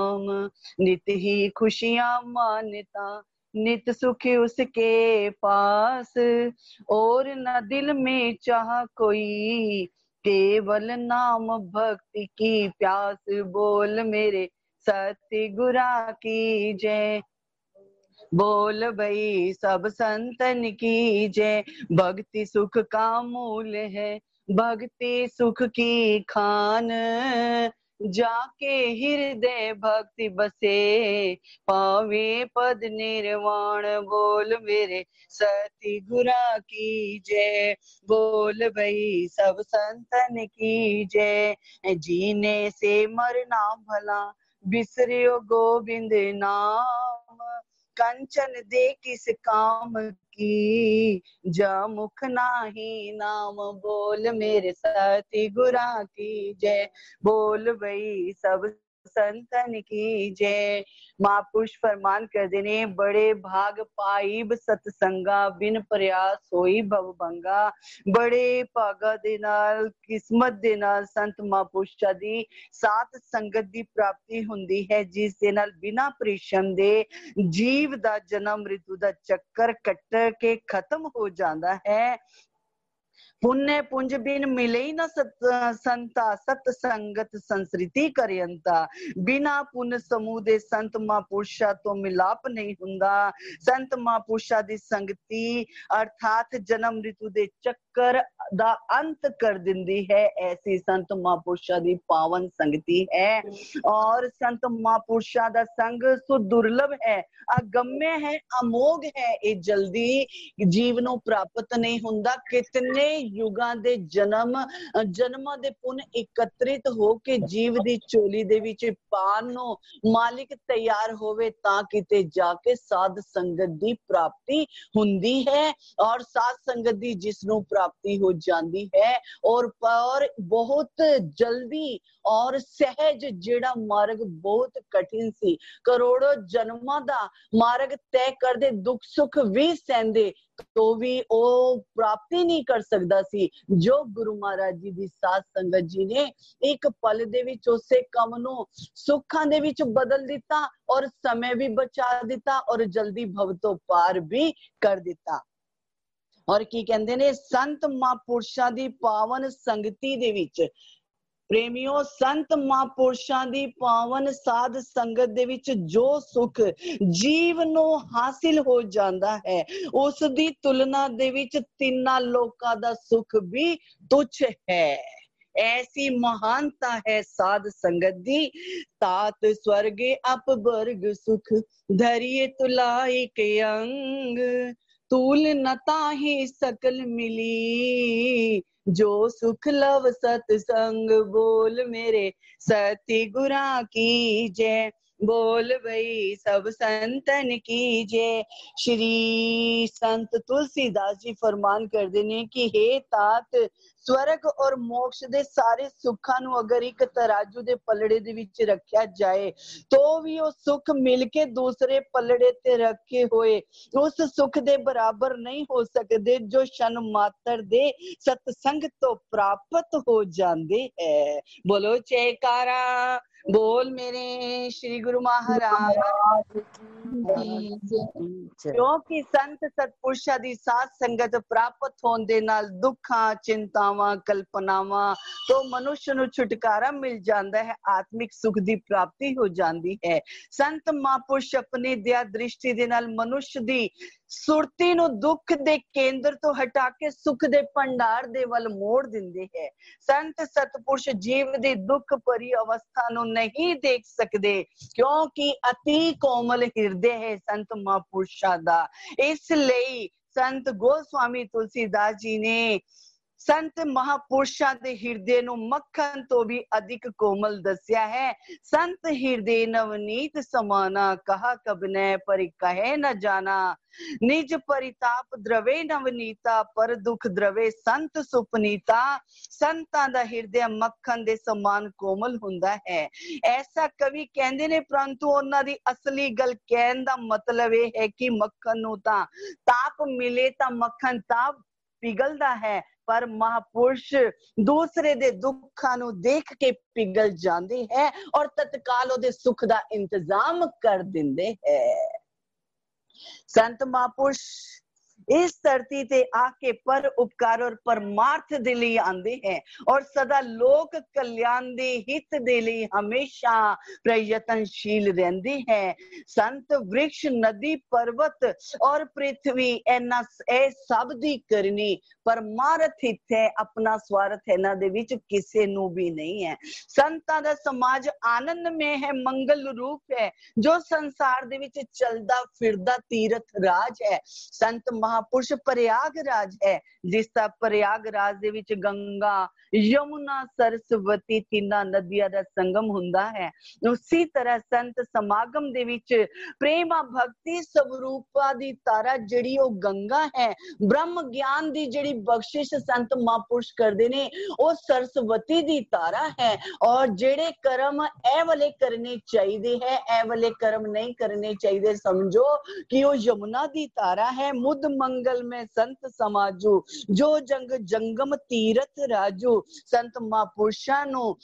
नाम, नित ही खुशियाँ मानता, नित सुख उसके पास। और न दिल में चाह कोई, केवल नाम भक्ति की प्यास। बोल मेरे सत्य गुरा की जय। बोल भई सब संतन की जय। भक्ति सुख का मूल है, भक्ति सुख की खान। जाके हृदय भक्ति बसे। पावे पद निर्वाण, बोल मेरे सती गुरा की जय। बोल भई सब संतन की जय। जीने से मरना भला, बिसरियो गोविंद नाम। कंचन दे किस काम की? जा मुख नाही, नाम बोल मेरे साथी गुरा की जय। बोल भई सब संतन की जय महापुरुष फरमान कर देने बड़े भाग पाइब सतसंगा बिन प्रयास होई भव भंगा ਬੜੇ ਭਾਗਾ ਦੇ ਨਾਲ ਕਿਸਮਤ ਦੇ ਨਾਲ ਸੰਤ ਮਹਾਂਪੁਰਸ਼ਾਂ ਦੀ ਸਾਥ ਸੰਗਤ ਦੀ ਪ੍ਰਾਪਤੀ ਹੁੰਦੀ ਹੈ ਜਿਸ ਦੇ ਨਾਲ ਬਿਨਾਂ ਪਰਿਸ਼ਮ ਦੇ ਜੀਵ ਦਾ ਜਨਮ ਮ੍ਰਿਤੂ ਦਾ ਚੱਕਰ ਕੱਟ ਕੇ ਖਤਮ ਹੋ ਜਾਂਦਾ ਹੈ पुण्य पुंज बिन मिले ही न सत संता सत संगत संस्कृति करियंता बिना पुण्य समूह ਦੇ ਸੰਤ ਮਹਾਂਪੁਰਸ਼ਾਂ ਤੋਂ ਮਿਲਾਪ ਨਹੀਂ ਹੁੰਦਾ ਸੰਤ ਮਹਾਂਪੁਰਸ਼ਾਂ ਦੀ ਸੰਗਤੀ ਅਰਥਾਤ ਜਨਮ ਰਿਤੂ ਦੇ ਚੱਕਰ ਦਾ ਅੰਤ ਕਰ ਦਿੰਦੀ ਹੈ ਐਸੀ ਸੰਤ ਮਹਾਂਪੁਰਸ਼ਾਂ ਦੀ ਪਾਵਨ ਸੰਗਤੀ ਹੈ ਔਰ ਸੰਤ ਮਹਾਂਪੁਰਸ਼ਾਂ ਦਾ ਸੰਗ ਸੋ ਦੁਰਲਭ ਹੈ ਅਗੰਮਿਆ ਹੈ ਅਮੋਗ ਹੈ ਇਹ ਜਲਦੀ ਜੀਵ ਨੂੰ ਪ੍ਰਾਪਤ ਨਹੀਂ ਹੁੰਦਾ ਕਿਤਨੇ ਯੁਗਾਂ ਦੇ ਜਨਮ ਜਨਮਾਂ ਦੇ ਪੁੰਨ ਇਕੱਤਰਿਤ ਹੋ ਕੇ ਜੀਵ ਦੀ ਚੋਲੀ ਦੇ ਵਿੱਚ ਪਾਣ ਨੂੰ ਮਾਲਿਕ ਤਿਆਰ ਹੋਵੇ ਤਾਂ ਕਿਤੇ ਜਾ ਕੇ ਸਾਧ ਸੰਗਤ ਦੀ ਪ੍ਰਾਪਤੀ ਹੁੰਦੀ ਹੈ ਔਰ ਸਾਧ ਸੰਗਤ ਦੀ ਜਿਸ ਨੂੰ ਪ੍ਰਾਪਤੀ ਹੋ ਜਾਂਦੀ ਹੈ ਔਰ ਪਰ ਬਹੁਤ ਜਲਦੀ ਔਰ ਸਹਿਜ ਜਿਹੜਾ ਮਾਰਗ ਬਹੁਤ ਕਠਿਨ ਸੀ ਕਰੋੜੋ ਜਨਮਾਂ ਦਾ ਮਾਰਗ ਤੈਅ ਕਰਦੇ ਦੁੱਖ ਸੁੱਖ ਵੀ ਸਹਿੰਦੇ ਤੋ ਵੀ ਉਹ ਪ੍ਰਾਪਤੀ ਨਹੀਂ ਕਰ ਸਕਦਾ ਸੀ ਜੋ ਗੁਰੂ ਮਹਾਰਾਜ ਜੀ ਦੀ ਸਾਧ ਸੰਗਤ ਜੀ ਨੇ ਇੱਕ ਪਲ ਦੇ ਵਿੱਚ ਉਸੇ ਕੰਮ ਨੂੰ ਸੁੱਖਾਂ ਦੇ ਵਿੱਚ ਬਦਲ ਦਿੱਤਾ ਔਰ ਸਮੇਂ ਵੀ ਬਚਾ ਦਿੱਤਾ ਔਰ ਜਲਦੀ ਭਵ ਤੋਂ ਪਾਰ ਵੀ ਕਰ ਦਿੱਤਾ ਔਰ ਕੀ ਕਹਿੰਦੇ ਨੇ, ਸੰਤ ਮਹਾਂਪੁਰਸ਼ਾਂ ਦੀ ਪਾਵਨ ਸੰਗਤੀ ਦੇ ਵਿੱਚ। ਪ੍ਰੇਮਿਓ, ਸੰਤ ਮਹਾਂਪੁਰਸ਼ਾਂ ਦੀ ਪਾਵਨ ਸਾਧ ਸੰਗਤ ਦੇ ਵਿੱਚ ਜੋ ਸੁਖ ਜੀਵ ਨੂੰ ਹਾਸਿਲ ਹੋ ਜਾਂਦਾ ਹੈ, ਉਸ ਦੀ ਤੁਲਨਾ ਦੇ ਵਿੱਚ ਤਿੰਨਾਂ ਲੋਕਾਂ ਦਾ ਸੁਖ ਵੀ ਤੁਛ ਹੈ। ਐਸੀ ਮਹਾਨਤਾ ਹੈ ਸਾਧ ਸੰਗਤ ਦੀ, ਤਾਤ ਸਵਰਗੇ ਅਪਵਰਗ ਸੁਖ ਧਰਿਏ, ਤੁਲਾਈ ਕੇ ਅੰਗ। अंग तूल नता ही सकल मिली, जो सुख लव सतसंग बोल मेरे, सती गुरा की जय। बोल भाई सब संतन की जय श्री संत तुलसीदास जी फरमान कर देने की हे तात ਸਵਰਗ ਔਰ ਮੋਕਸ਼ ਦੇ ਸਾਰੇ ਸੁੱਖਾਂ ਨੂੰ ਅਗਰ ਇੱਕ ਤਰਾਜੂ ਦੇ ਪਲੜੇ ਦੇ ਵਿੱਚ ਰੱਖਿਆ ਜਾਏ ਤੋ ਵੀ ਉਹ ਸੁੱਖ ਮਿਲ ਕੇ ਦੂਸਰੇ ਪਲੜੇ ਤੇ ਰੱਖੇ ਹੋਏ ਉਸ ਸੁੱਖ ਦੇ ਬਰਾਬਰ ਨਹੀਂ ਹੋ ਸਕਦੇ ਜੋ ਸ਼ਨ ਮਾਤਰ ਦੇ ਸਤਸੰਗ ਤੋਂ ਪ੍ਰਾਪਤ ਹੋ ਜਾਂਦੇ ਹੈ ਬੋਲੋ ਚੇਕਾਰਾ बोल मेरे श्री गुरु महाराज ਕਿਉਂਕਿ ਸੰਤ ਸਤਪੁਰਸ਼ਾਂ ਦੀ ਸਾਥ ਸੰਗਤ ਪ੍ਰਾਪਤ ਹੋਣ ਦੇ ਨਾਲ ਦੁੱਖਾਂ ਚਿੰਤਾਵਾਂ ਕਲਪਨਾਵਾਂ ਤੋਂ ਮਨੁੱਖ ਨੂੰ ਛੁਟਕਾਰਾ ਮਿਲ ਜਾਂਦਾ ਹੈ ਆਤਮਿਕ ਸੁਖ ਦੀ ਪ੍ਰਾਪਤੀ ਹੋ ਜਾਂਦੀ ਹੈ ਸੰਤ ਮਹਾਂਪੁਰਸ਼ ਆਪਣੀ ਦਇਆ ਦ੍ਰਿਸ਼ਟੀ ਦੇ ਨਾਲ ਮਨੁੱਖ ਦੀ ਸੁਰਤੀ ਨੂੰ ਦੁੱਖ ਦੇ ਕੇਂਦਰ ਤੋਂ ਹਟਾ ਕੇ ਸੁਖ ਦੇ ਭੰਡਾਰ ਦੇ ਵੱਲ ਮੋੜ ਦਿੰਦੇ ਹੈ ਸੰਤ ਸਤਪੁਰਸ਼ ਜੀਵ ਦੀ ਦੁੱਖ ਭਰੀ ਅਵਸਥਾ ਨੂੰ ਨਹੀਂ ਦੇਖ ਸਕਦੇ ਕਿਉਂਕਿ ਅਤੀ ਕੋਮਲ ਹਿਰਦੇ ਹੈ ਸੰਤ ਮਹਾਂਪੁਰਸ਼ਾਂ ਦਾ ਇਸ ਲਈ ਸੰਤ ਗੋਸਵਾਮੀ ਤੁਲਸੀਦਾਸ ਜੀ ਨੇ ਸੰਤ ਮਹਾਪੁਰਸ਼ਾਂ ਦੇ ਹਿਰਦੇ ਨੂੰ ਮੱਖਣ ਤੋਂ ਵੀ ਅਧਿਕ ਕੋਮਲ ਦੱਸਿਆ ਹੈ ਸੰਤ ਹਿਰਦੇ ਨਵਨੀਤ ਸਮਾਨਾ ਕਹਾ ਕਬਨੈ ਪਰ ਕਹੇ ਨ ਜਾਣਾ ਨਿਜ ਪਰਿਤਾਪ ਦਰਵੇ ਨਵਨੀਤਾ ਪਰ ਦੁਖ ਦਰਵੇ ਸੰਤ ਸੁਪਨੀਤਾ ਸੰਤਾਂ ਦਾ ਹਿਰਦੇ ਮੱਖਣ ਦੇ ਸਮਾਨ ਕੋਮਲ ਹੁੰਦਾ ਹੈ ਐਸਾ ਕਵੀ ਕਹਿੰਦੇ ਨੇ ਪਰੰਤੂ ਉਹਨਾਂ ਦੀ ਅਸਲੀ ਗੱਲ ਕਹਿਣ ਦਾ ਮਤਲਬ ਇਹ ਹੈ ਕਿ ਮੱਖਣ ਨੂੰ ਤਾਂ ਤਾਪ ਮਿਲੇ ਤਾਂ ਮੱਖਣ ਤਾਂ ਪਿਗਲਦਾ ਹੈ ਪਰ ਮਹਾਪੁਰਸ਼ ਦੂਸਰੇ ਦੇ ਦੁੱਖਾਂ ਨੂੰ ਦੇਖ ਕੇ ਪਿਗਲ ਜਾਂਦੇ ਹੈ ਔਰ ਤਤਕਾਲ ਉਹਦੇ ਸੁੱਖ ਦਾ ਇੰਤਜ਼ਾਮ ਕਰ ਦਿੰਦੇ ਹੈ ਸੰਤ ਮਹਾਪੁਰਸ਼ इस धरती ते आके पर उपकार और परमार्थ दे लिए आंदे हैं और सदा लोक कल्याण दे हित दे हमेशा प्रयत्नशील रहंदे हैं। संत वृक्ष, नदी, पर्वत और पृथ्वी एना ए सब दी करनी। परमार्थ हित है अपना स्वार्थ ना दे विच किसे नु भी नहीं है। समाज आनंद में है, मंगल रूप है। जो संसार दे विच चलदा, फिरदा, तीर्थ राज है। संत ਮਹਾਪੁਰਸ਼ ਪ੍ਰਯਾਗਰਾਜ ਹੈ ਜਿਸ ਦਾ ਪ੍ਰਯਾਗਰਾਜ ਦੇ ਵਿੱਚ ਗੰਗਾ ਯਮੁਨਾ ਸਰਸਵਤੀ ਤਿੰਨਾਂ ਨਦੀਆਂ ਦਾ ਸੰਗਮ ਹੁੰਦਾ ਹੈ ਉਸੇ ਤਰ੍ਹਾਂ ਸੰਤ ਸਮਾਗਮ ਦੇ ਵਿੱਚ ਪ੍ਰੇਮਾ ਭਗਤੀ ਸਵਰੂਪਾ ਦੀ ਤਾਰਾ ਜਿਹੜੀ ਉਹ ਗੰਗਾ ਹੈ ਬ੍ਰਹਮ ਗਿਆਨ ਦੀ ਜਿਹੜੀ ਬਖਸ਼ਿਸ਼ ਸੰਤ ਮਹਾਪੁਰਸ਼ ਕਰਦੇ ਨੇ ਉਹ ਸਰਸਵਤੀ ਦੀ ਤਾਰਾ ਹੈ ਔਰ ਜਿਹੜੇ ਕਰਮ ਇਹ ਵਾਲੇ ਕਰਨੇ ਚਾਹੀਦੇ ਹੈ ਇਹ ਵਾਲੇ ਕਰਮ ਨਹੀਂ ਕਰਨੇ ਚਾਹੀਦੇ ਸਮਝੋ ਕਿ ਉਹ ਯਮੁਨਾ ਦੀ ਤਾਰਾ ਹੈ ਮੁੱਦ ਮੰਗਲ में संत समाजू जो जंग जंगम तीरथ राजू संत महापुरुषां ਨੂੰ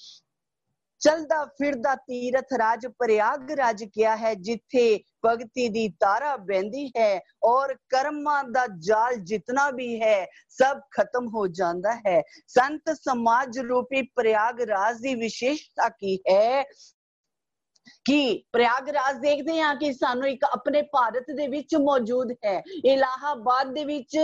ਚਲਦਾ ਫਿਰਦਾ ਤੀਰਥ ਰਾਜ ਪ੍ਰਯਾਗ ਰਾਜ ਕਿਹਾ ਹੈ ਜਿੱਥੇ ਭਗਤੀ ਦੀ ਤਾਰਾ ਬੈੰਦੀ ਹੈ ਔਰ ਕਰਮਾਂ ਦਾ ਜਾਲ ਜਿਤਨਾ ਵੀ ਹੈ ਸਭ ਖਤਮ ਹੋ ਜਾਂਦਾ ਹੈ ਸੰਤ ਸਮਾਜ ਰੂਪੀ ਪ੍ਰਯਾਗ ਰਾਜ ਦੀ ਵਿਸ਼ੇਸ਼ਤਾ ਕੀ ਹੈ ਕਿ ਪ੍ਰਯਾਗਰਾਜ ਦੇਖਦੇ ਹਾਂ ਕਿ ਸਾਨੂੰ ਇੱਕ ਆਪਣੇ ਭਾਰਤ ਦੇ ਵਿੱਚ ਮੌਜੂਦ ਹੈ ਇਲਾਹਾਬਾਦ ਦੇ ਵਿੱਚ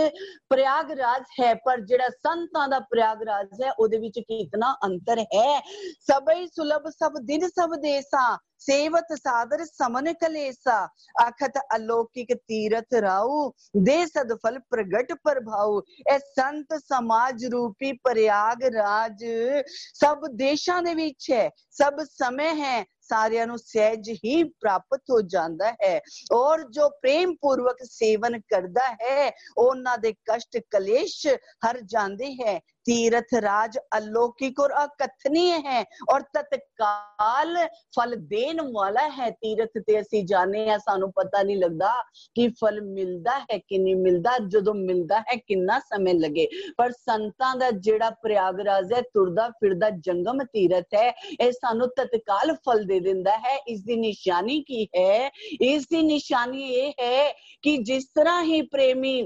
ਪ੍ਰਯਾਗਰਾਜ ਹੈ ਪਰ ਜਿਹੜਾ ਸੰਤਾਂ ਦਾ ਪ੍ਰਯਾਗਰਾਜ ਹੈ ਉਹਦੇ ਵਿੱਚ ਕਿੰਨਾ ਅੰਤਰ ਹੈ ਸਭਈ ਸੁਲਭ ਸਭ ਦਿਨ ਸਭ ਦੇਸਾ सेवत सादर समन कलेसा अखत अलौकिक तीरथ राउ दे सदफल प्रगट प्रभाव ਇਹ ਸੰਤ ਸਮਾਜ ਰੂਪੀ ਪ੍ਰਯਾਗ ਰਾਜ ਸਭ ਦੇਸ਼ਾਂ ਦੇ ਵਿੱਚ ਹੈ ਸਭ ਸਮੇਂ ਹੈ ਸਾਰਿਆਂ ਨੂੰ ਸਹਿਜ ਹੀ ਪ੍ਰਾਪਤ ਹੋ ਜਾਂਦਾ ਹੈ ਔਰ ਜੋ ਪ੍ਰੇਮ ਪੂਰਵਕ ਸੇਵਨ ਕਰਦਾ ਹੈ ਉਹਨਾਂ ਦੇ ਕਸ਼ਟ ਕਲੇਸ਼ ਹਰ ਜਾਂਦੇ ਹੈ तीर्थ राज अलौकिक और अकथनीय है और तत्काल फल देन वाला है तीर्थ ते असि जाने आ सानू पता नहीं लगता कि फल मिलता है कि नहीं मिलता जो मिलता है कि समय लगे। पर संतां का जेड़ा प्रयागराज है, तुरदा फिरदा जंगम तीर्थ है यह सानू तत्काल फल दे देता है। इसकी निशानी की है? इसकी निशानी यह है कि जिस तरह ही प्रेमी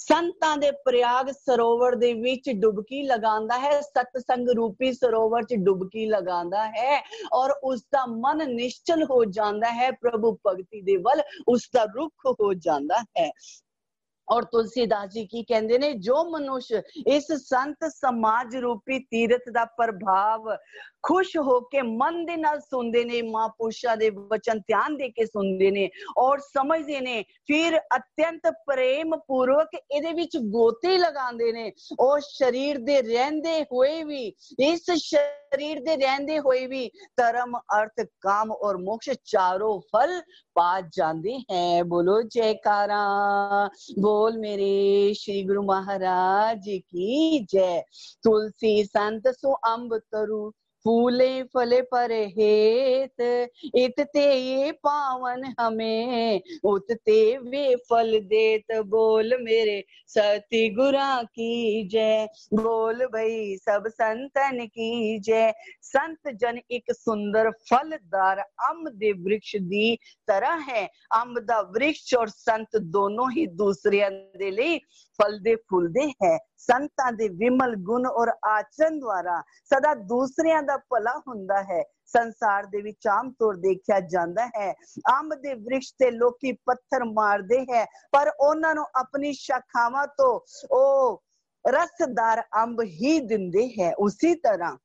ਸੰਤਾਂ ਦੇ ਪ੍ਰਯਾਗ ਸਰੋਵਰ ਦੇ ਵਿੱਚ ਡੁਬਕੀ ਲਗਾਉਂਦਾ ਹੈ ਸਤਸੰਗ ਰੂਪੀ ਸਰੋਵਰ 'ਚ ਡੁਬਕੀ ਲਗਾਉਂਦਾ ਹੈ ਔਰ ਉਸ ਦਾ ਮਨ ਨਿਸ਼ਚਲ ਹੋ ਜਾਂਦਾ ਹੈ ਪ੍ਰਭੂ ਭਗਤੀ ਦੇ ਵੱਲ ਉਸ ਦਾ ਰੁਖ ਹੋ ਜਾਂਦਾ ਹੈ ਔਰ ਤੁਲਸੀਦਾਸ ਜੀ ਕੀ ਕਹਿੰਦੇ ਨੇ ਜੋ ਮਨੁਸ਼ ਇਸ ਸੰਤ ਸਮਾਜ ਰੂਪੀ ਤੀਰਥ ਦਾ ਪ੍ਰਭਾਵ ਖੁਸ਼ ਹੋ ਕੇ ਮਨ ਦੇ ਨਾਲ ਸੁਣਦੇ ਨੇ ਮਹਾਪੁਰਸ਼ਾਂ ਦੇ ਵਚਨ ਧਿਆਨ ਦੇ ਕੇ ਸੁਣਦੇ ਨੇ ਔਰ ਸਮਝਦੇ ਨੇ ਫਿਰ ਅਤਿਅੰਤ ਪ੍ਰੇਮ ਪੂਰਵਕ ਇਹਦੇ ਵਿੱਚ ਗੋਤੇ ਲਗਾਉਂਦੇ ਨੇ ਉਹ ਸਰੀਰ ਦੇ ਰਹਿੰਦੇ ਹੋਏ ਵੀ ਇਸ शरीर दे रहंदे होए भी धर्म अर्थ काम और मोक्ष चारों फल पा जाते हैं बोलो जयकारा बोल मेरे श्री गुरु महाराज की जय तुलसी संत सो अम्ब तरु फूले फले पर हेत इतते ये पावन हमें उतते वे फल देत बोल मेरे सती गुरा की जय बोल भाई सब संतन की जय संत जन एक सुंदर फलदार अंब दे वृक्ष दी तरह है अंब दा वृक्ष और संत दोनों ही दूसरे दे ਲਈ ਫਲਦੇ ਫੁੱਲਦੇ ਹੈ ਸੰਤਾਂ ਦੇ ਵਿਮਲ ਗੁਣ ਔਰ ਆਚਰਨ ਦੁਆਰਾ ਸਦਾ ਦੂਸਰਿਆਂ ਦਾ ਭਲਾ ਹੁੰਦਾ ਹੈ ਸੰਸਾਰ ਦੇ ਵਿੱਚ ਆਮ ਤੌਰ ਦੇਖਿਆ ਜਾਂਦਾ ਹੈ ਅੰਬ ਦੇ ਵ੍ਰਿਕਸ਼ ਤੇ ਲੋਕੀ ਪੱਥਰ ਮਾਰਦੇ ਹੈ ਪਰ ਉਹਨਾਂ ਨੂੰ ਆਪਣੀ ਸ਼ਾਖਾਵਾਂ ਤੋਂ ਉਹ ਰਸਦਾਰ ਅੰਬ ਹੀ ਦਿੰਦੇ ਹੈ ਉਸੇ ਤਰ੍ਹਾਂ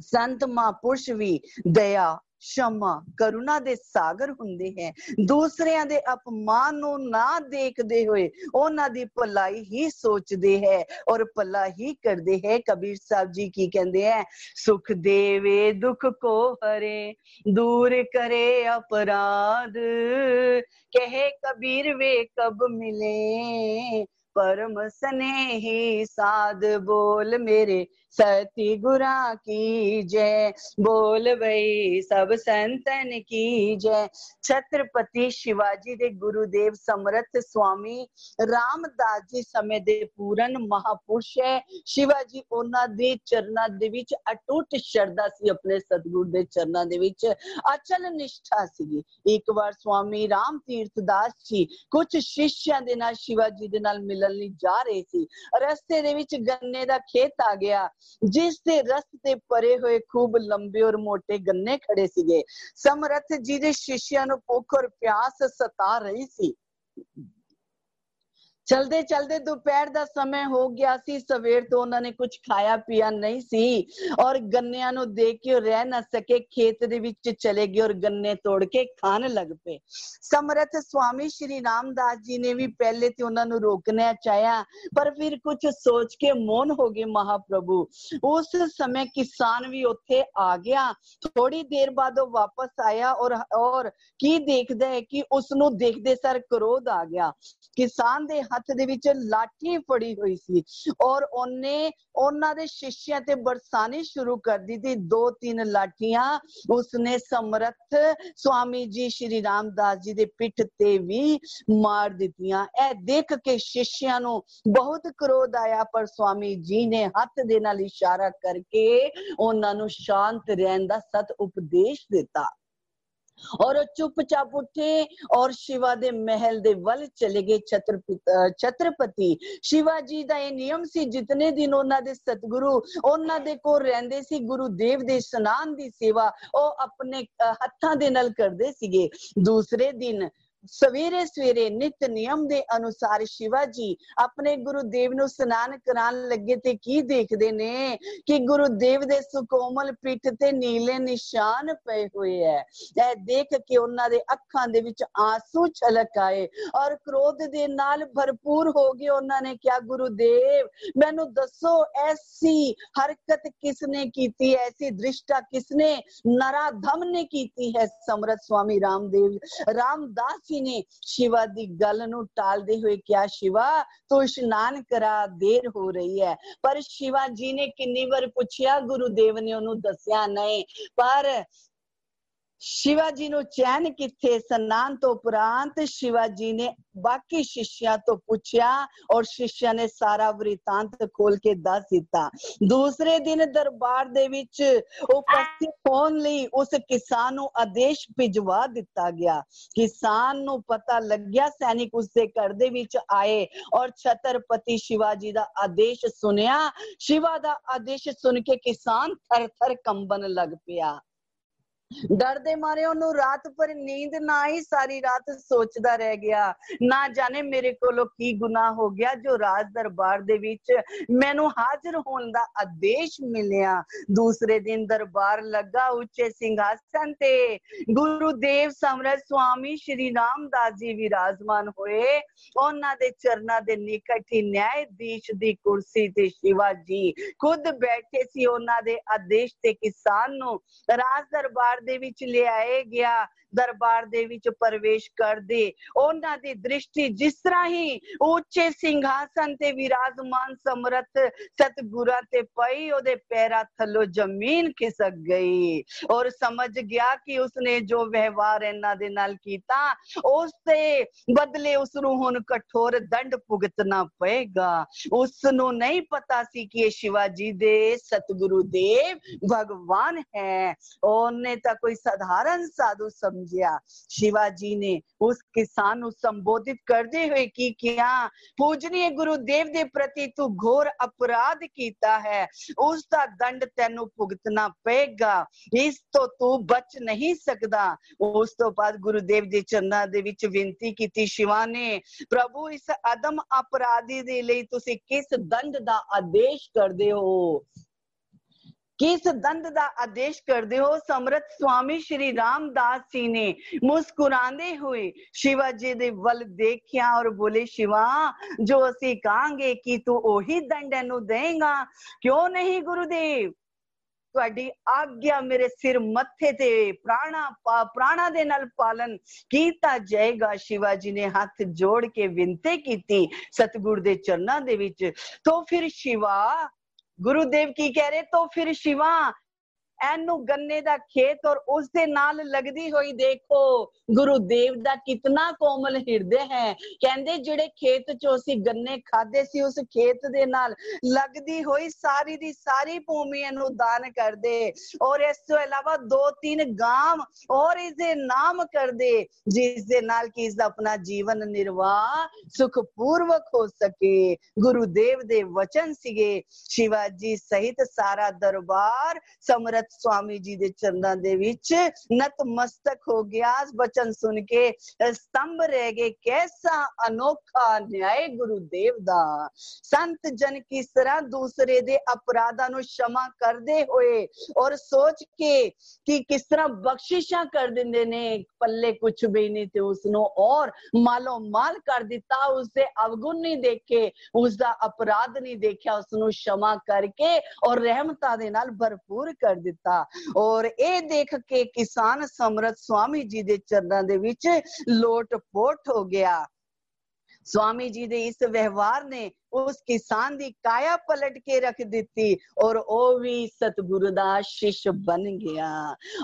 ਸੰਤ ਮਹਾਪੁਰਸ਼ ਵੀ ਦਇਆ ਸ਼ਮਾ ਕਰੁਣਾ ਦੇ ਸਾਗਰ ਹੁੰਦੇ ਹੈ ਦੂਸਰਿਆਂ ਦੇ ਅਪਮਾਨ ਨੂੰ ਨਾ ਦੇਖਦੇ ਹੋਏ ਉਹਨਾਂ ਦੀ ਭਲਾਈ ਹੀ ਸੋਚਦੇ ਹੈ ਔਰ ਭਲਾ ਹੀ ਕਰਦੇ ਹੈ ਕਬੀਰ ਸਾਹਿਬ ਜੀ ਕੀ ਕਹਿੰਦੇ ਹੈ ਸੁਖ ਦੇਵੇ ਦੁਖ ਕੋ ਹਰੇ ਦੂਰ ਕਰੇ ਅਪਰਾਧ ਕਹੇ ਕਬੀਰ ਵੇ ਕਬ ਮਿਲੇ परम स्नेही साध बोल मेरे सती गुरा की जय बोल भई सब संतन की जय छत्रपति शिवाजी ਦੇ ਗੁਰੂਦੇਵ ਸਮਰਥ ਸਵਾਮੀ ਰਾਮਦਾਸ ਜੀ ਸਮੇਂ ਦੇ ਪੂਰਨ ਮਹਾਪੁਰਸ਼ ਹੈ ਸ਼ਿਵਾ ਜੀ ਉਹਨਾਂ ਦੇ ਚਰਨਾਂ ਦੇ ਵਿੱਚ ਅਟੁੱਟ ਸ਼ਰਧਾ ਸੀ ਆਪਣੇ ਸਤਿਗੁਰ ਦੇ ਚਰਨਾਂ ਦੇ ਵਿੱਚ ਅਚਲ ਨਿਸ਼ਠਾ ਸੀ ਇੱਕ ਵਾਰ ਸਵਾਮੀ ਰਾਮ ਤੀਰਥ ਦਾਸ ਜੀ ਕੁਝ ਸ਼ਿਸ਼ਿਆਂ ਦੇ ਨਾਲ ਸ਼ਿਵਾ ਜੀ ਦੇ ਨਾਲ ਮਿਲਣ ਲਈ ਜਾ ਰਹੇ ਸੀ ਰਸਤੇ ਦੇ ਵਿੱਚ ਗੰਨੇ ਦਾ ਖੇਤ ਆ ਗਿਆ ਜਿਸਦੇ ਰਸ ਤੇ ਪਰੇ ਹੋਏ ਖੂਬ ਲੰਬੇ ਔਰ ਮੋਟੇ ਗੰਨੇ ਖੜੇ ਸੀਗੇ ਸਮਰੱਥ ਜੀ ਦੇ ਸ਼ਿਸ਼ਿਆਂ ਨੂੰ ਭੁੱਖ ਔਰ ਪਿਆਸ ਸਤਾ ਰਹੀ ਸੀ ਚਲਦੇ ਚਲਦੇ ਦੁਪਹਿਰ ਦਾ ਸਮੇਂ ਹੋ ਗਿਆ ਸੀ ਸਵੇਰ ਤੋਂ ਉਹਨਾਂ ਨੇ ਕੁਝ ਖਾਇਆ ਪੀਆ ਨਹੀਂ ਸੀ ਔਰ ਗੰਨਿਆਂ ਨੂੰ ਦੇਖ ਕੇ ਰਹਿ ਨਾ ਸਕੇ ਖੇਤ ਦੇ ਵਿੱਚ ਚਲੇ ਗਏ ਔਰ ਗੰਨੇ ਤੋੜ ਕੇ ਖਾਣ ਲੱਗ ਪਏ ਸਮਰਥ ਸਵਾਮੀ ਸ਼੍ਰੀ ਰਾਮਦਾਸ ਜੀ ਨੇ ਵੀ ਪਹਿਲੇ ਤੇ ਉਹਨਾਂ ਨੂੰ ਰੋਕਣਾ ਚਾਹਿਆ ਪਰ ਫਿਰ ਕੁਝ ਸੋਚ ਕੇ ਮੌਨ ਹੋ ਗਏ ਮਹਾਪ੍ਰਭੂ ਉਸ ਸਮੇਂ ਕਿਸਾਨ ਵੀ ਉੱਥੇ ਆ ਗਿਆ ਥੋੜੀ ਦੇਰ ਬਾਅਦ ਉਹ ਵਾਪਸ ਆਇਆ ਔਰ ਔਰ ਕੀ ਦੇਖਦਾ ਹੈ ਕਿ ਉਸ ਨੂੰ ਦੇਖਦੇ ਸਰ ਕਰੋਧ ਆ ਗਿਆ ਕਿਸਾਨ ਦੇ ਹੱਥ ਦੇ ਵਿੱਚ ਲਾਠੀ ਫੜੀ ਹੋਈ ਸੀ ਔਰ ਉਹਨੇ ਉਹਨਾਂ ਦੇ ਸ਼ਿਸ਼ਿਆਂ ਤੇ ਬਰਸਾਨੀ ਸ਼ੁਰੂ ਕਰ ਦਿੱਤੀ। ਦੋ ਤਿੰਨ ਲਾਠੀਆਂ ਉਸਨੇ ਸਮਰੱਥ ਸਵਾਮੀ ਜੀ ਸ਼੍ਰੀ ਰਾਮਦਾਸ ਜੀ ਦੇ ਪਿੱਠ ਤੇ ਵੀ ਮਾਰ ਦਿੱਤੀਆਂ। ਇਹ ਦੇਖ ਕੇ ਸ਼ਿਸ਼ਿਆਂ ਨੂੰ ਬਹੁਤ ਕਰੋਧ ਆਇਆ, ਪਰ ਸਵਾਮੀ ਜੀ ਨੇ ਹੱਥ ਦੇ ਨਾਲ ਇਸ਼ਾਰਾ ਕਰਕੇ ਉਹਨਾਂ ਨੂੰ ਸ਼ਾਂਤ ਰਹਿਣ ਦਾ ਸਤ ਉਪਦੇਸ਼ ਦਿੱਤਾ। ਔਰ ਚੁੱਪਚਾਪ ਉੱਠੇ ਔਰ ਸ਼ਿਵਾ ਦੇ ਮਹਿਲ ਦੇ ਵੱਲ ਚਲੇ ਗਏ ਛਤਰਪਤੀ ਸ਼ਿਵਾ ਜੀ ਦਾ ਇਹ ਨਿਯਮ ਸੀ ਜਿਤਨੇ ਦਿਨ ਉਹਨਾਂ ਦੇ ਸਤਿਗੁਰੂ ਉਹਨਾਂ ਦੇ ਕੋਲ ਰਹਿੰਦੇ ਸੀ ਗੁਰੂ ਦੇਵ ਦੇ ਇਸ਼ਨਾਨ ਦੀ ਸੇਵਾ ਉਹ ਆਪਣੇ ਹੱਥਾਂ ਦੇ ਨਾਲ ਕਰਦੇ ਸੀਗੇ ਦੂਸਰੇ ਦਿਨ ਸਵੇਰੇ ਸਵੇਰੇ ਨਿਤ ਨਿਯਮ ਦੇ ਅਨੁਸਾਰ ਸ਼ਿਵਾ ਜੀ ਆਪਣੇ ਗੁਰੂਦੇਵ ਨੂੰ ਸਨਾਨ ਕਰਾਉਣ ਲੱਗੇ ਤੇ ਕੀ ਦੇਖਦੇ ਨੇ ਕਿ ਗੁਰੂਦੇਵ ਦੇ ਸੁਕੋਮਲ ਪਿੱਠ ਤੇ ਨੀਲੇ ਨਿਸ਼ਾਨ ਪਏ ਹੋਏ ਐ ਇਹ ਦੇਖ ਕੇ ਉਹਨਾਂ ਦੇ ਅੱਖਾਂ ਦੇ ਵਿੱਚ ਆਂਸੂ ਛਲਕ ਆਏ ਔਰ ਕ੍ਰੋਧ ਦੇ ਨਾਲ ਭਰਪੂਰ ਹੋ ਗਏ ਉਹਨਾਂ ਨੇ ਕਿਹਾ ਗੁਰੂਦੇਵ ਮੈਨੂੰ ਦੱਸੋ ਐਸੀ ਹਰਕਤ ਕਿਸਨੇ ਕੀਤੀ ਐਸੀ ਦ੍ਰਿਸ਼ਟਾ ਕਿਸਨੇ ਨਰਾਧਮ ਨੇ ਕੀਤੀ ਹੈ ਸਮਰਤ ਸਵਾਮੀ ਰਾਮਦੇਵ ਰਾਮਦਾਸ ਜੀ ਨੇ ਸ਼ਿਵਾ ਦੀ ਗੱਲ ਨੂੰ ਟਾਲਦੇ ਹੋਏ ਕਿਹਾ ਸ਼ਿਵਾ ਤੂੰ ਇਸ਼ਨਾਨ ਕਰਾ ਦੇਰ ਹੋ ਰਹੀ ਹੈ ਪਰ ਸ਼ਿਵਾ ਜੀ ਨੇ ਕਿੰਨੀ ਵਾਰ ਪੁੱਛਿਆ ਗੁਰੂਦੇਵ ਨੇ ਉਹਨੂੰ ਦੱਸਿਆ ਨਹੀਂ ਪਰ ਸ਼ਿਵਾ ਜੀ ਨੂੰ ਚੈਨ ਕਿੱਥੇ ਸਨਾਨ ਤੋਂ ਉਪਰੰਤ ਸ਼ਿਵਾ ਜੀ ਨੇ ਬਾਕੀ ਸ਼ਿਸ਼ਿਆਂ ਤੋਂ ਪੁੱਛਿਆ ਔਰ ਸ਼ਿਸ਼ਿਆਂ ਨੇ ਸਾਰਾ ਵ੍ਰਿਤਾਂਤ ਖੋਲ ਕੇ ਦੱਸ ਦਿੱਤਾ ਦੂਸਰੇ ਦਿਨ ਦਰਬਾਰ ਦੇ ਵਿੱਚ ਉਪਸਥਿਤ ਹੋਣ ਲਈ ਉਸ ਕਿਸਾਨ ਨੂੰ ਆਦੇਸ਼ ਭਿਜਵਾ ਦਿੱਤਾ ਗਿਆ ਕਿਸਾਨ ਨੂੰ ਪਤਾ ਲੱਗਿਆ ਸੈਨਿਕ ਉਸ ਦੇ ਘਰ ਦੇ ਵਿੱਚ ਆਏ ਔਰ ਛਤਰਪਤੀ ਸ਼ਿਵਾਜੀ ਦਾ ਆਦੇਸ਼ ਸੁਨਿਆ ਸ਼ਿਵਾ ਦਾ ਆਦੇਸ਼ ਸੁਣ ਕੇ ਕਿਸਾਨ ਥਰ ਥਰ ਕੰਬਨ ਲੱਗ ਪਿਆ ਡਰ ਦੇ ਮਾਰੇ ਉਹਨੂੰ ਰਾਤ ਪਰ ਨੀਂਦ ਨਾ ਆਈ ਸਾਰੀ ਰਾਤ ਸੋਚਦਾ ਰਹਿ ਗਿਆ ਨਾ ਜਾਣੇ ਮੇਰੇ ਕੋਲੋਂ ਕੀ ਗੁਨਾਹ ਹੋ ਗਿਆ ਜੋ ਰਾਜ ਦਰਬਾਰ ਦੇ ਵਿੱਚ ਮੈਨੂੰ ਹਾਜ਼ਰ ਹੋਣ ਦਾ ਆਦੇਸ਼ ਮਿਲਿਆ ਦੂਸਰੇ ਦਿਨ ਦਰਬਾਰ ਲੱਗਾ ਉੱਚੇ ਸਿੰਘਾਸਨ ਤੇ ਗੁਰੂ ਦੇਵ ਸਮਰਤ ਸੁਆਮੀ ਸ਼੍ਰੀ ਰਾਮਦਾਸ ਜੀ ਵਿਰਾਜਮਾਨ ਹੋਏ ਉਹਨਾਂ ਦੇ ਚਰਨਾਂ ਦੇ ਨਿਕਟ ਹੀ ਨਿਆਇਧੀਸ਼ ਦੀ ਕੁਰਸੀ ਤੇ ਸ਼ਿਵਾ ਜੀ ਖੁਦ ਬੈਠੇ ਸੀ ਉਹਨਾਂ ਦੇ ਆਦੇਸ਼ ਤੇ ਕਿਸਾਨ ਨੂੰ ਰਾਜ ਦਰਬਾਰ ਦਰਬਾਰ ਦੇ ਵਿੱਚ ਲਿਆਏ ਗਿਆ। ਦਰਬਾਰ ਦੇ ਵਿੱਚ ਪ੍ਰਵੇਸ਼ ਕਰਦੇ ਉਹਨਾਂ ਦੀ ਦ੍ਰਿਸ਼ਟੀ ਜਿਸ ਤਰ੍ਹਾਂ ਹੀ ਉੱਚੇ ਸਿੰਘਾਸਨ ਤੇ ਵਿਰਾਜਮਾਨ ਸਮਰਤ ਸਤਗੁਰਾਂ ਤੇ ਪਈ ਉਹਦੇ ਪੈਰਾਂ ਥੱਲੋਂ ਜ਼ਮੀਨ ਖਿਸਕ ਗਈ ਔਰ ਸਮਝ ਗਿਆ ਕਿ ਉਸਨੇ ਜੋ ਵਿਵਹਾਰ ਇਹਨਾਂ ਦੇ ਨਾਲ ਕੀਤਾ ਉਸ ਤੇ ਬਦਲੇ ਉਸ ਨੂੰ ਹੁਣ ਕਠੋਰ ਦੰਡ ਭੁਗਤਣਾ ਪਏਗਾ ਉਸ ਨੂੰ ਨਹੀਂ ਪਤਾ ਸੀ ਕਿ ਇਹ ਸ਼ਿਵਾਜੀ ਦੇ ਸਤਗੁਰੂ ਦੇਵ ਭਗਵਾਨ ਹੈ ਉਹਨੇ ਤਾਂ ਕੋਈ ਸਧਾਰਨ ਸਾਧੂ ਸਮਝਿਆ ਸ਼ਿਵਾਜੀ ਨੇ ਉਸ ਕਿਸਾਨ ਨੂੰ ਸੰਬੋਧਿਤ ਕਰਦੇ ਹੋਏ ਕੀ ਕਿਹਾ ਪੂਜਨੀਏ ਗੁਰੂਦੇਵ ਦੇ ਪ੍ਰਤੀ ਤੂੰ ਘੋਰ ਅਪਰਾਧ ਕੀਤਾ ਹੈ ਉਸ ਦਾ ਦੰਡ ਤੈਨੂੰ ਭੁਗਤਣਾ ਪਏਗਾ ਇਸ ਤੋਂ ਤੂੰ ਬਚ ਨਹੀਂ ਸਕਦਾ ਉਸ ਤੋਂ ਬਾਅਦ ਗੁਰੂਦੇਵ ਦੇ ਚਰਨਾਂ ਦੇ ਵਿੱਚ ਬੇਨਤੀ ਕੀਤੀ ਸ਼ਿਵਾ ਨੇ ਪ੍ਰਭੂ ਇਸ ਅਦਮ ਅਪਰਾਧੀ ਦੇ ਲਈ ਤੁਸੀਂ ਕਿਸ ਦੰਡ ਦਾ ਆਦੇਸ਼ ਕਰਦੇ ਹੋ ਕਿਸ ਦੰਦ ਦਾ ਆਦੇਸ਼ ਕਰਦੇ ਹੋ ਸਮਰਤ ਸਵਾਮੀ ਸ਼੍ਰੀ ਰਾਮਦਾਸ ਜੀ ਨੇ ਮੁਸਕਰਾਉਂਦੇ ਹੋਏ ਸ਼ਿਵਾ ਜੀ ਦੇ ਵੱਲ ਦੇਖਿਆ ਔਰ ਬੋਲੇ ਸ਼ਿਵਾ ਜੋ ਅਸੀਂ ਕਹਾਂਗੇ ਕਿ ਤੂੰ ਉਹੀ ਦੰਡ ਨੂੰ ਦੇਗਾ ਕਿਉਂ ਨਹੀਂ ਗੁਰੂਦੇਵ ਤੁਹਾਡੀ ਆਗਿਆ ਮੇਰੇ ਸਿਰ ਮੱਥੇ ਤੇ ਪ੍ਰਾਣਾ ਪ੍ਰਾਣਾ ਦੇ ਨਾਲ ਪਾਲਨ ਕੀਤਾ ਜਾਏਗਾ ਸ਼ਿਵਾ ਜੀ ਨੇ ਹੱਥ ਜੋੜ ਕੇ ਵਿੰਤੇ ਕੀਤੀ ਸਤਗੁਰ ਦੇ ਚਰਨਾਂ ਦੇ ਵਿੱਚ ਤੋਂ ਫਿਰ ਸ਼ਿਵਾ गुरुदेव की कह रहे तो फिर शिवा ਐਨੂੰ ਗੰਨੇ ਦਾ ਖੇਤ ਔਰ ਉਸ ਦੇ ਨਾਲ ਲੱਗਦੀ ਹੋਈ ਦੇਖੋ ਗੁਰੂਦੇਵ ਦਾ ਕਿੰਨਾ ਕੋਮਲ ਹਿਰਦੇ ਹੈ ਕਹਿੰਦੇ ਜਿਹੜੇ ਖੇਤ ਚੋਂ ਅਸੀਂ ਗੰਨੇ ਖਾਦੇ ਸੀ ਉਸ ਖੇਤ ਦੇ ਨਾਲ ਲੱਗਦੀ ਹੋਈ ਸਾਰੀ ਦੀ ਸਾਰੀ ਭੂਮੀ ਇਹਨੂੰ ਦਾਨ ਕਰਦੇ ਔਰ ਇਸ ਤੋਂ ਇਲਾਵਾ ਦੋ ਤਿੰਨ ਗਾਮ ਔਰ ਇਸ ਦੇ ਨਾਮ ਕਰਦੇ ਜਿਸ ਦੇ ਨਾਲ ਕਿ ਇਸ ਦਾ ਆਪਣਾ ਜੀਵਨ ਨਿਰਵਾਹ ਸੁਖਪੂਰਵਕ ਹੋ ਸਕੇ ਗੁਰੂਦੇਵ ਦੇ ਵਚਨ ਸੀਗੇ ਸ਼ਿਵਾਜੀ ਸਹਿਤ ਸਾਰਾ ਦਰਬਾਰ ਸਮਰਤ ਸਵਾਮੀ ਜੀ ਦੇ ਚਰਨਾਂ ਦੇ ਵਿੱਚ ਨਤਮਸਤਕ ਹੋ ਗਿਆ ਬਚਨ ਸੁਣ ਕੇ ਸਤੰਭ ਰਹਿ ਗਏ ਕੈਸਾ ਅਨੋਖਾ ਨਿਆਏ ਗੁਰੂਦੇਵ ਦਾ ਸੰਤ ਜਨ ਕਿਸ ਤਰ੍ਹਾਂ ਦੂਸਰੇ ਦੇ ਅਪਰਾਧਾਂ ਨੂੰ ਸ਼ਮਾ ਕਰਦੇ ਹੋਏ ਔਰ ਸੋਚ ਕੇ ਕਿ ਕਿਸ ਤਰ੍ਹਾਂ ਬਖਸ਼ਿਸ਼ਾਂ ਕਰ ਦਿੰਦੇ ਨੇ ਪੱਲੇ ਕੁਝ ਵੀ ਨਹੀਂ ਤੇ ਉਸ ਨੂੰ ਔਰ ਮਾਲੋ ਮਾਲ ਕਰ ਦਿੱਤਾ ਉਸ ਦੇ ਅਵਗੁਣ ਨਹੀਂ ਦੇਖੇ ਉਸ ਦਾ ਅਪਰਾਧ ਨਹੀਂ ਦੇਖਿਆ ਉਸ ਨੂੰ ਸ਼ਮਾ ਕਰਕੇ ਔਰ ਰਹਿਮਤਾਂ ਦੇ ਨਾਲ ਭਰਪੂਰ ਕਰ ਦਿੱਤਾ ਔਰ ਇਹ ਦੇਖ ਕੇ ਕਿਸਾਨ ਸਮਰਤ ਸਵਾਮੀ ਜੀ ਦੇ ਚਰਨਾਂ ਦੇ ਵਿੱਚ ਲੋਟ ਪੋਟ ਹੋ ਗਿਆ ਸਵਾਮੀ ਜੀ ਦੇ ਇਸ ਵਿਵਹਾਰ ਨੇ ਉਸ ਕਿਸਾਨ ਦੀ ਕਾਇਆ ਪਲਟ ਕੇ ਰੱਖ ਦਿੱਤੀ ਔਰ ਉਹ ਵੀ ਸਤਿਗੁਰੂ ਦਾ ਸ਼ਿਸ਼ ਬਣ ਗਿਆ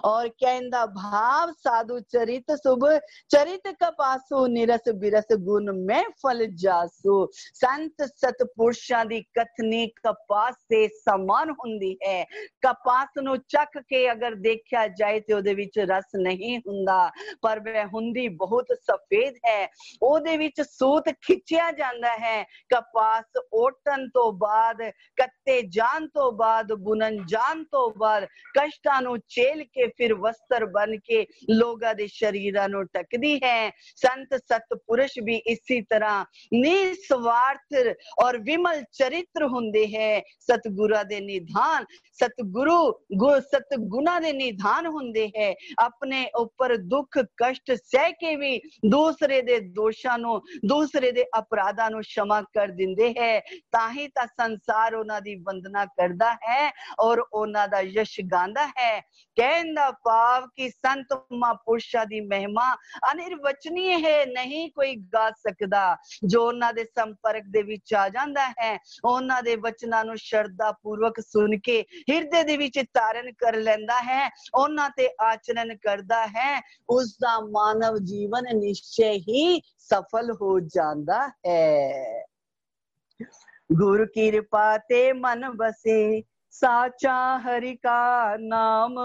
ਔਰ ਕਹਿੰਦਾ ਭਾਵ ਸਾਧੂ ਚਰਿਤ ਸੁਭ ਚਰਿਤ ਕਪਾਸੂ ਨਿਰਸ ਬਿਰਸ ਗੁਣ ਮੈਂ ਫਲ ਜਾਸੂ ਸੰਤ ਸਤਪੁਰਸ਼ਾਂ ਦੀ ਕਥਨੀ ਕਪਾਸ ਦੇ ਸਮਾਨ ਹੁੰਦੀ ਹੈ ਕਪਾਸ ਨੂੰ ਚੱਕ ਕੇ ਅਗਰ ਦੇਖਿਆ ਜਾਏ ਤੇ ਉਹਦੇ ਵਿੱਚ ਰਸ ਨਹੀਂ ਹੁੰਦਾ ਪਰ ਵਹ ਹੁੰਦੀ ਬਹੁਤ ਸਫੇਦ ਹੈ ਉਹਦੇ ਵਿੱਚ ਸੂਤ ਖਿੱਚਿਆ ਜਾਂਦਾ ਹੈ ਕਪਾਸ दस ओटन तो बाद, कत्ते जान तो बाद, बुनन जान तो बाद। कष्टा चेल के फिर वस्त्र बन के लोग दे शरीर टकदी है। संत सत पुरुष भी इसी तरह निस्वार्थ और विमल चरित्र हुंदे है। सतगुरु दे निधान, सतगुरु, गु, सतगुना दे निधान होंगे है। अपने ऊपर दुख, कष्ट, सह के भी दूसरे दे दोषा नु दूसरे दे अपराधा क्षमा कर दिंदे ਕਰਦੇ ਹੈ ਤਾਂ ਹੀ ਤਾਂ ਸੰਸਾਰ ਉਹਨਾਂ ਦੀ ਵੰਦਨਾ ਕਰਦਾ ਹੈ ਔਰ ਉਹਨਾਂ ਦਾ ਯਸ਼ ਗਾਉਂਦਾ ਹੈ ਕਹਿਣ ਦਾ ਭਾਵ ਕਿ ਸੰਤ ਮਹਾਂਪੁਰਸ਼ਾਂ ਦੀ ਮਹਿਮਾ ਅਨਿਰਵਚਨੀय ਹੈ ਨਹੀਂ ਕੋਈ ਗਾ ਸਕਦਾ ਜੋ ਉਹਨਾਂ ਦੇ ਸੰਪਰਕ ਦੇ ਵਿੱਚ ਆ ਜਾਂਦਾ ਹੈ ਉਹਨਾਂ ਦੇ ਵਚਨਾਂ ਨੂੰ ਸ਼ਰਧਾ ਪੂਰਵਕ ਸੁਣ ਕੇ ਹਿਰਦੇ ਦੇ ਵਿੱਚ ਤਾਰਨ ਕਰ ਲੈਂਦਾ ਹੈ ਉਹਨਾਂ ਤੇ ਆਚਰਣ ਕਰਦਾ ਹੈ ਉਸ ਦਾ ਮਾਨਵ ਜੀਵਨ ਨਿਸ਼ਚੈ ਹੀ ਸਫਲ ਹੋ ਜਾਂਦਾ ਹੈ गुरु कृपा ते मन बसे, साचा हरि का नाम।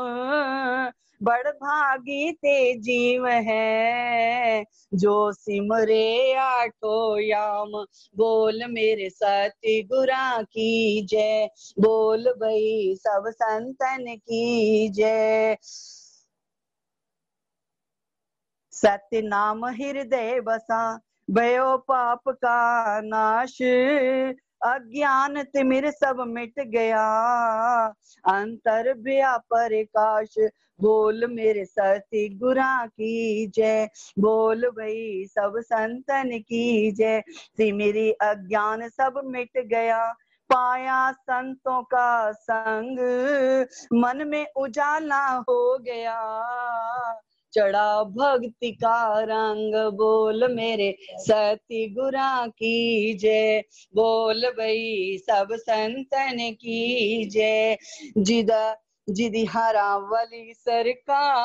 बड़ भागी ते जीव है, जो सिमरे आठो याम। बोल मेरे सति गुरा की जय, बोल भई सब संतन की जय। सत्य नाम हृदय बसा भयो पाप का नाश। अज्ञान तिमिर सब मिट गया। अंतर भया प्रकाश बोल मेरे सती गुरा की जय। बोल भई सब संतन की जय। तिमिरी अज्ञान सब मिट गया। पाया संतों का संग। मन में उजाला हो गया। चढ़ा भक्ति का रंग। बोल मेरे सती गुरा की जय बोल भई सब संतन की जय जिदा जिदी हरा वली सरकार